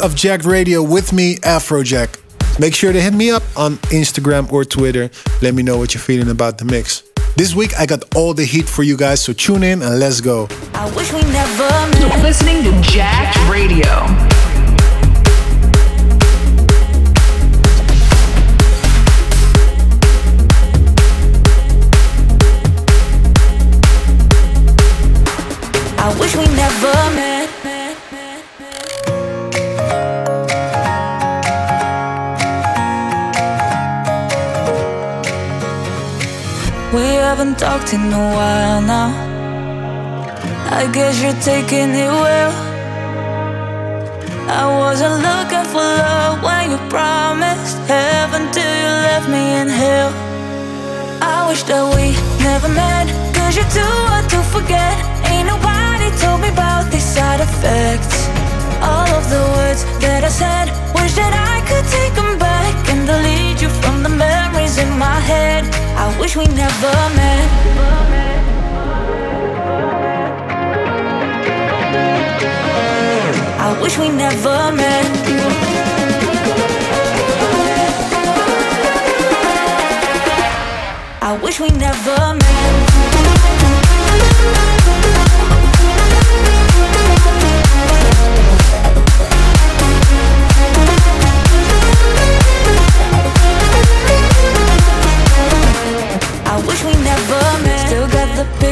of Jacked Radio with me, Afrojack. Make sure to hit me up on Instagram or Twitter. Let me know what you're feeling about the mix. This week I got all the heat for you guys, so tune in and let's go. I wish we never met. Listening to Jacked Radio. Haven't talked in a while now. I guess you're taking it well. I wasn't looking for love when you promised heaven till you left me in hell. I wish that we never met, cause you're too hard to forget. Ain't nobody told me about these side effects. All of the words that I said, wish that I could take them my head. I wish we never met. I wish we never met. I wish we never met.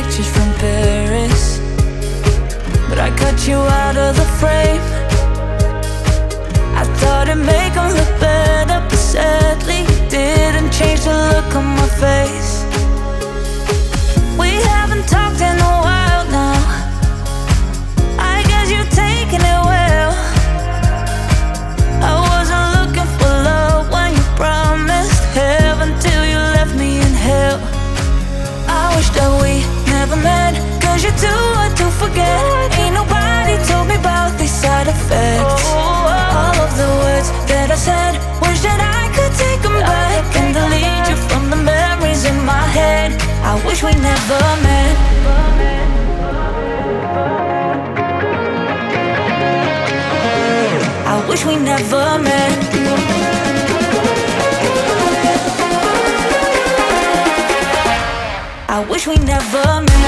Pictures from Paris, but I cut you out of the frame. I thought it'd make 'em look better, but sadly it didn't change the look on my face. We haven't talked in a while forget. Ain't nobody told me about these side effects. All of the words that I said, wish that I could take them back and delete you from the memories in my head. I wish we never met. I wish we never met. I wish we never met.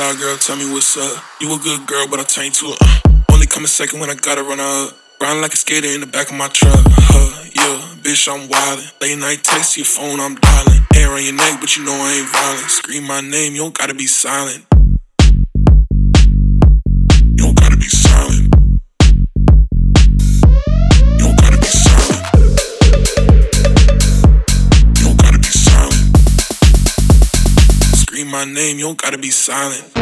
Outside, girl, tell me what's up. You a good girl, but I turn to a uh. Only come a second when I gotta run up. Riding like a skater in the back of my truck. Huh, yeah, bitch, I'm wildin'. Late night text your phone, I'm dialing. Hair on your neck, but you know I ain't violent. Scream my name, you don't gotta be silent. My name, you don't gotta be silent.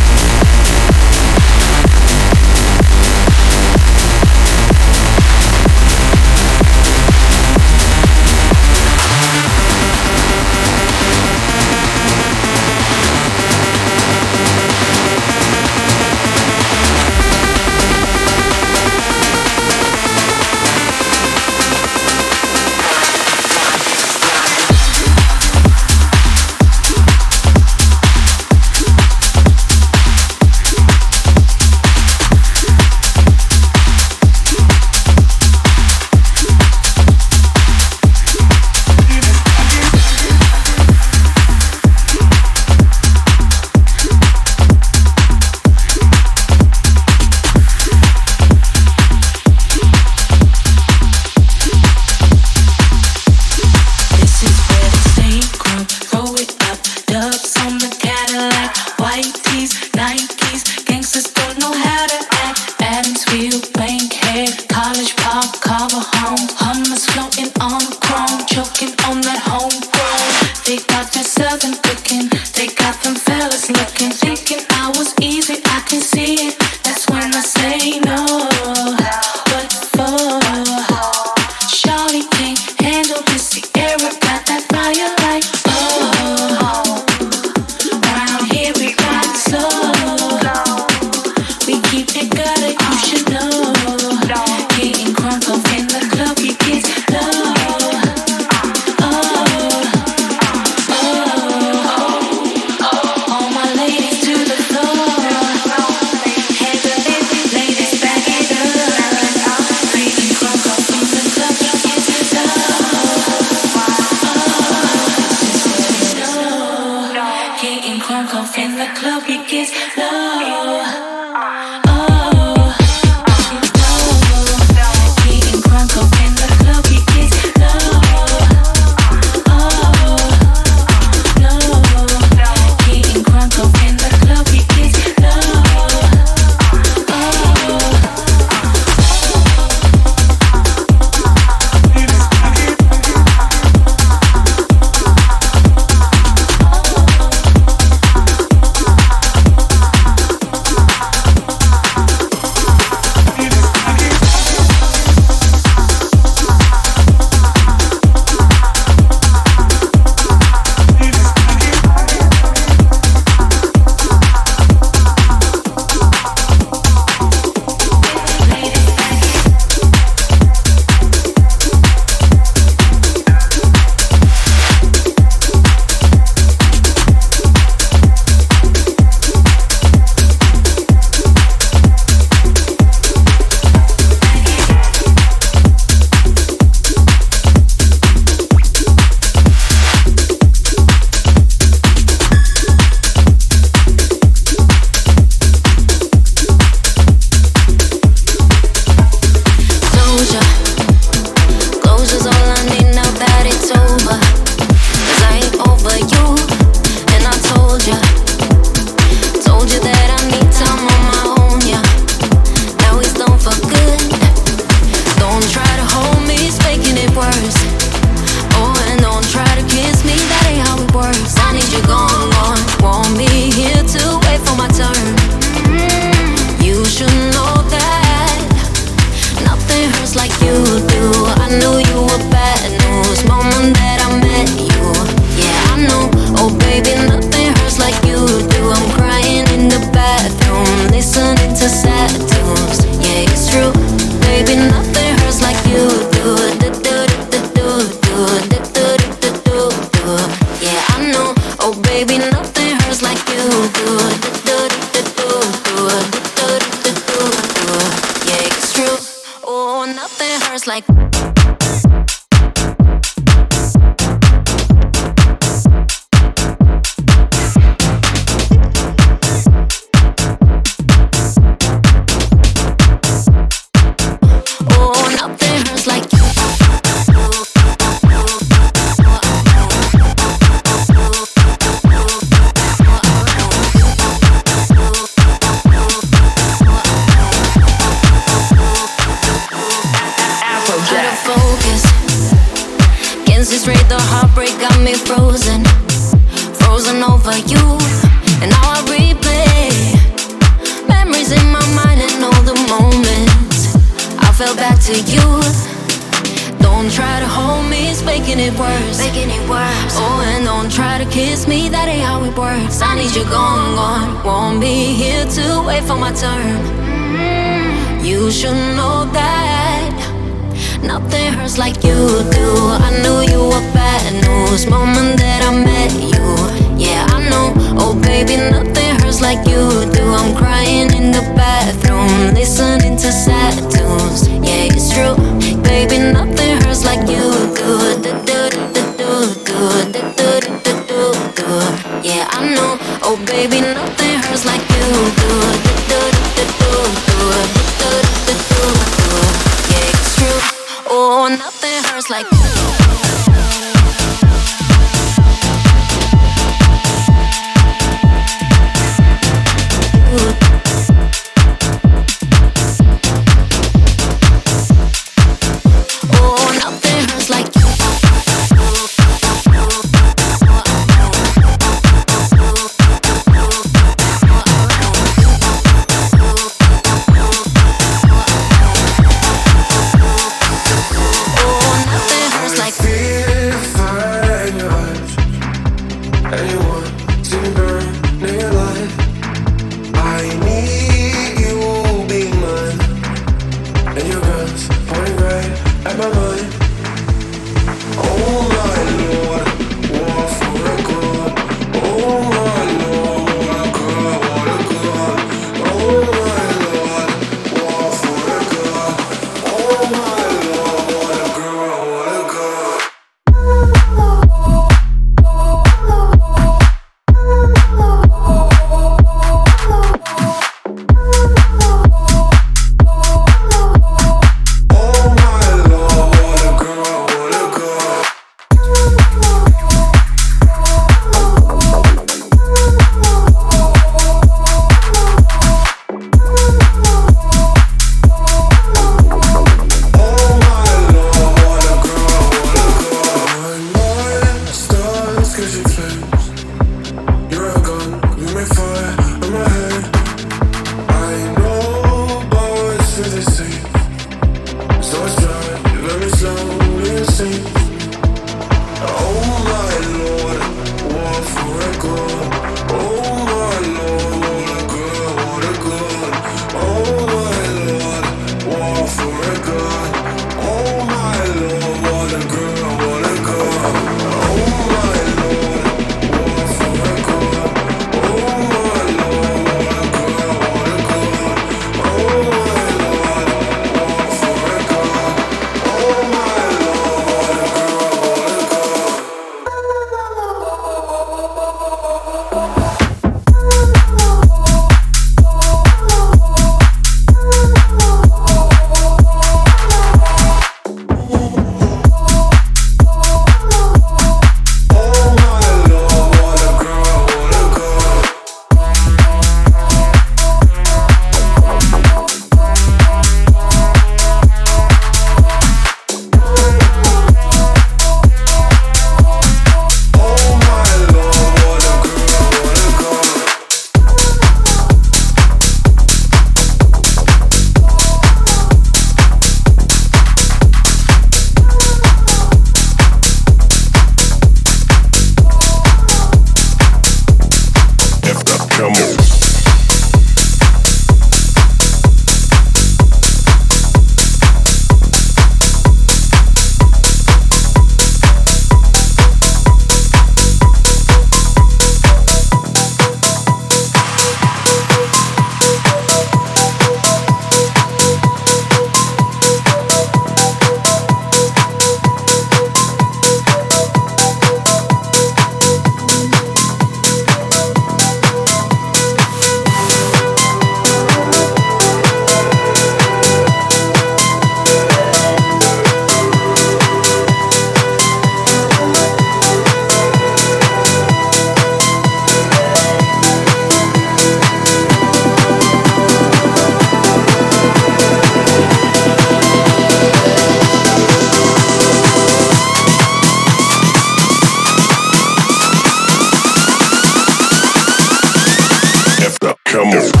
Come on.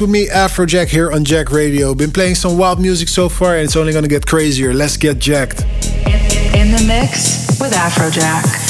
With me, Afrojack, here on Jacked Radio. Been playing some wild music so far, and it's only gonna get crazier. Let's get jacked. In the mix with Afrojack.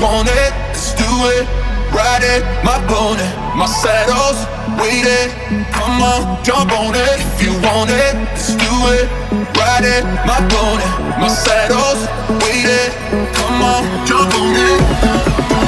Want it, let's do it. Ride it, my pony, my saddle's waiting. Come on, jump on it if you want it, let's do it. Ride it, my pony, my saddle's waiting. Come on, jump on it.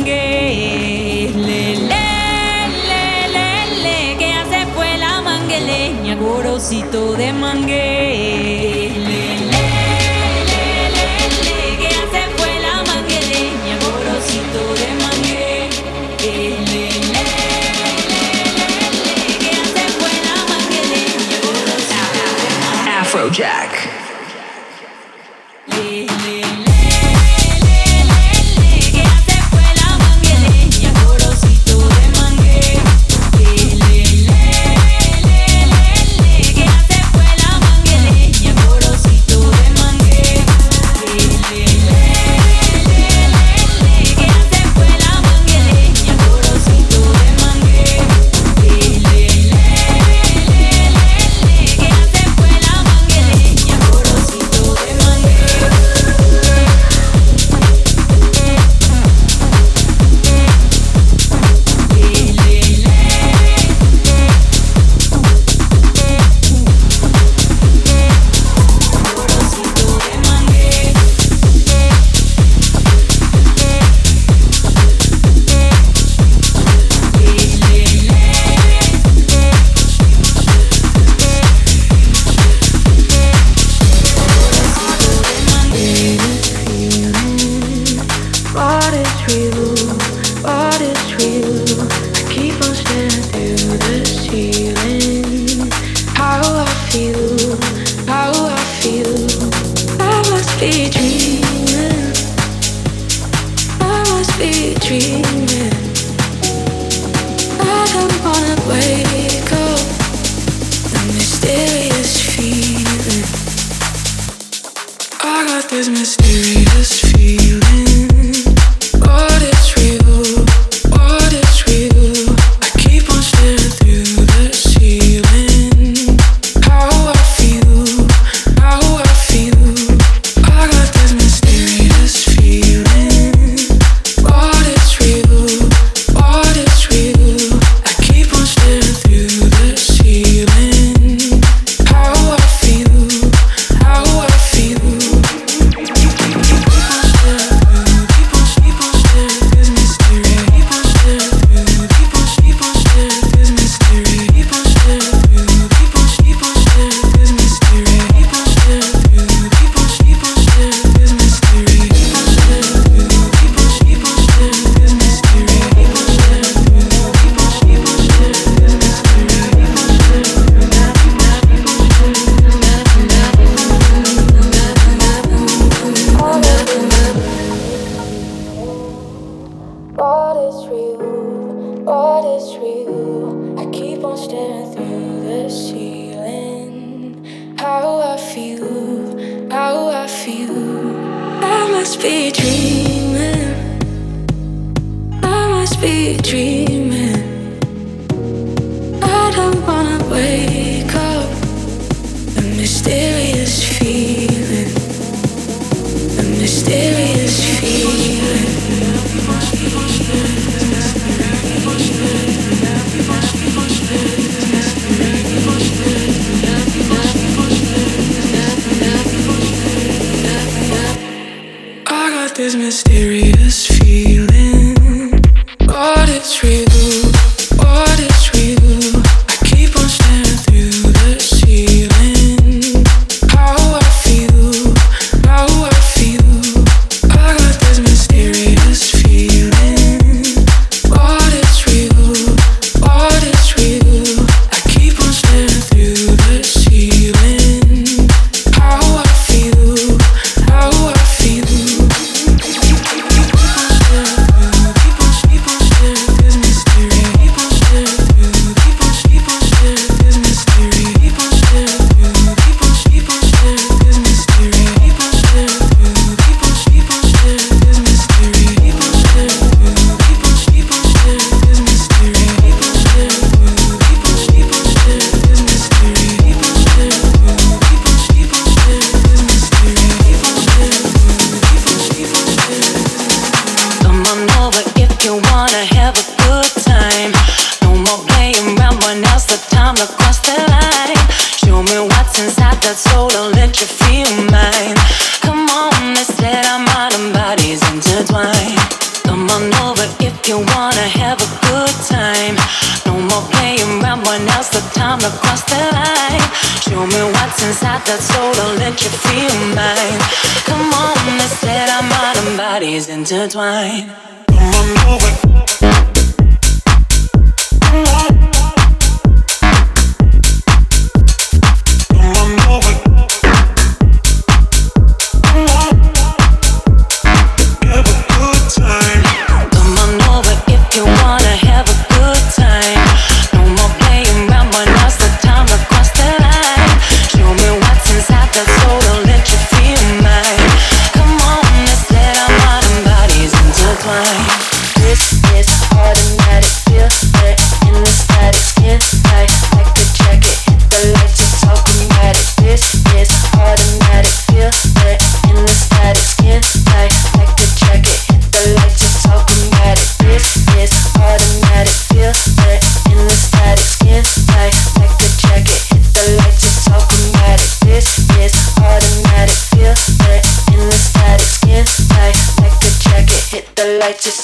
mangue, le, le, le, le, que hace fue la mangueleña, gorosito de mangue. always mysterious.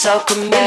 so committed.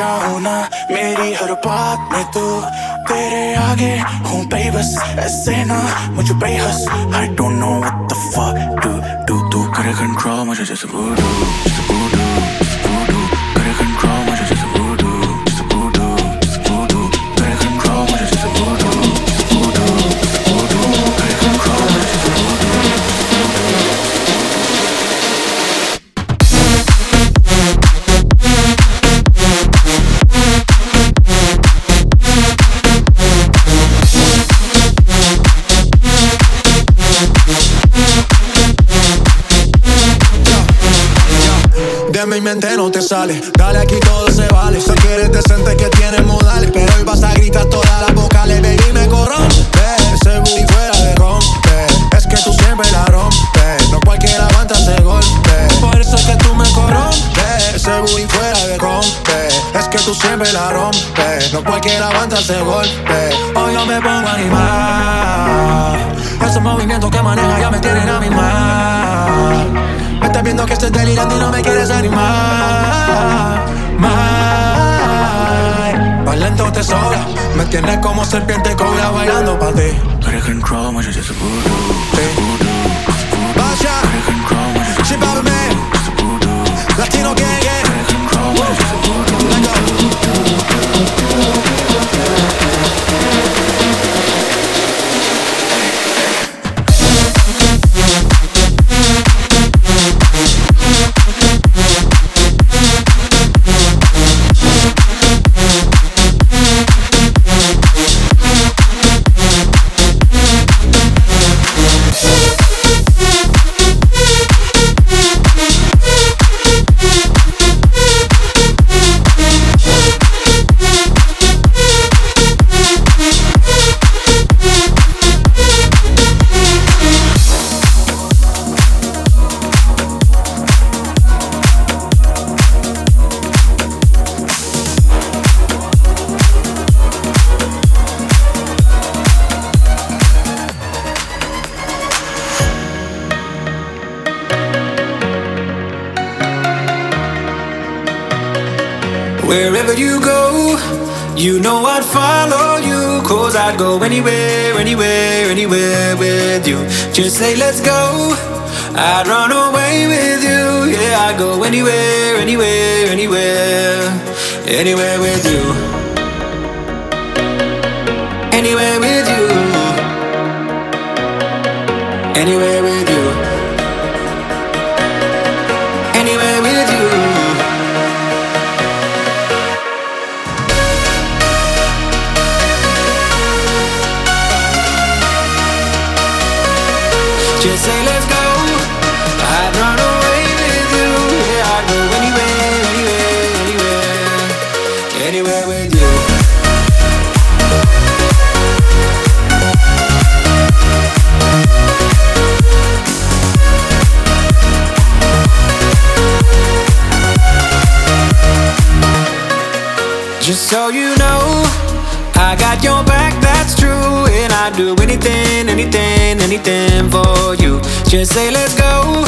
चाहूँ ना मेरी हर बात में तू तेरे आगे हूँ बेबस, ऐसे ना मुझे बेहस। I don't know what the fuck do do, तू करे कंट्रोल मुझे जैसे te sale. Dale aquí todo se vale. Sé que eres decente que tienes modales. Pero hoy vas a gritar todas las vocales. Baby, me corrompe. Ese booty fuera de rompe. Es que tú siempre la rompes. No cualquiera aguanta ese golpe. Por eso es que tú me corrompes. Ese booty fuera de rompe. Es que tú siempre la rompes. No cualquiera aguanta ese golpe. Hoy yo me pongo a animar. Esos movimientos que maneja ya me tienen a mi mal. Me estás viendo que estoy delirando y no me quieres animar. Más. Más lento te sobra. Me tienes como serpiente cobra bailando pa' ti. Better control, much just go anywhere, anywhere, anywhere with you. Just say, let's go. I'd run away with you. Yeah, I'd go anywhere, anywhere, anywhere. Anywhere with you. Anywhere with anything, for you. Just say, let's go.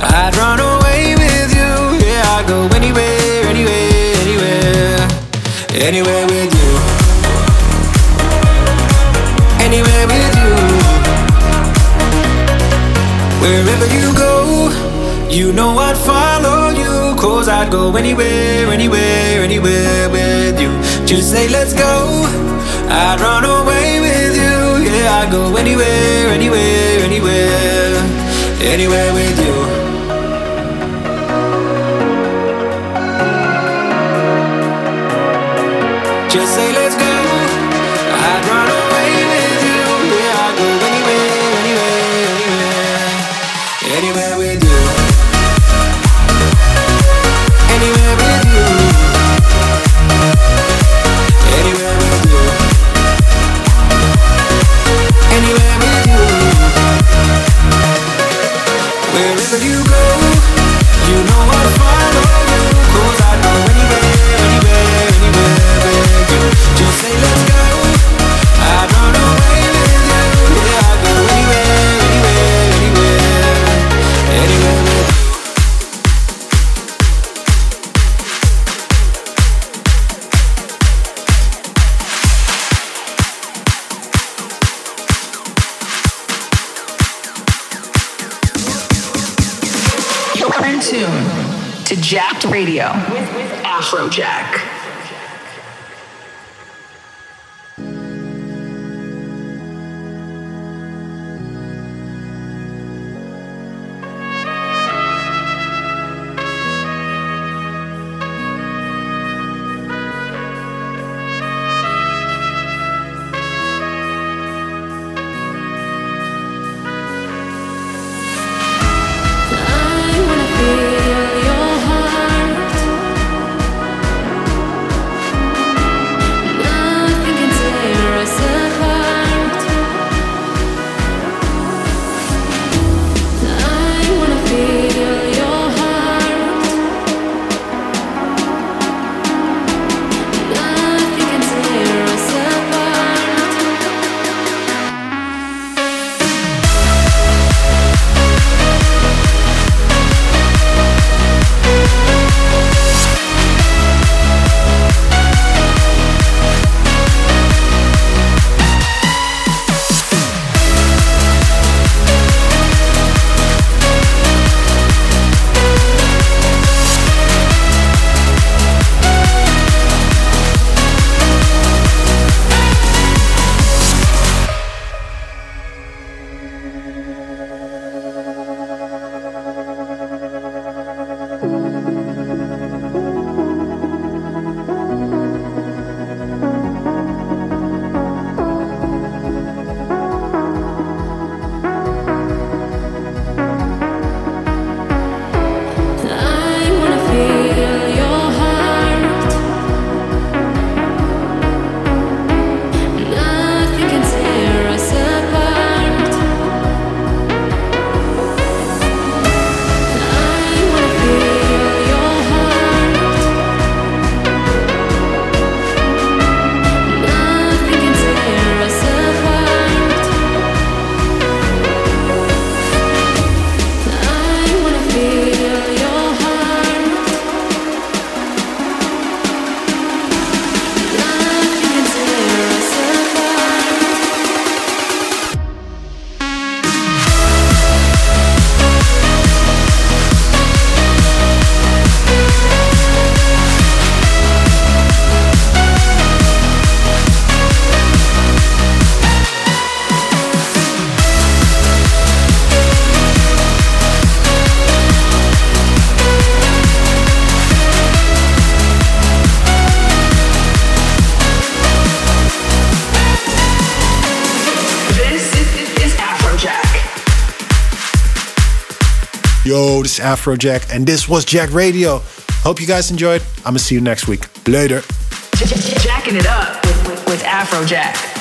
I'd run away with you. Yeah, I'd go anywhere, anywhere, anywhere. Anywhere with you. Anywhere with you. Wherever you go, you know I'd follow you. Cause I'd go anywhere, anywhere, anywhere with you. Just say, let's go. I'd run away I'd go anywhere, anywhere, anywhere. Anywhere with you. Wherever you go, you know This is Afrojack, and this was Jacked Radio. Hope you guys enjoyed. I'm gonna see you next week. Later. Jacking it up with, with, with Afrojack.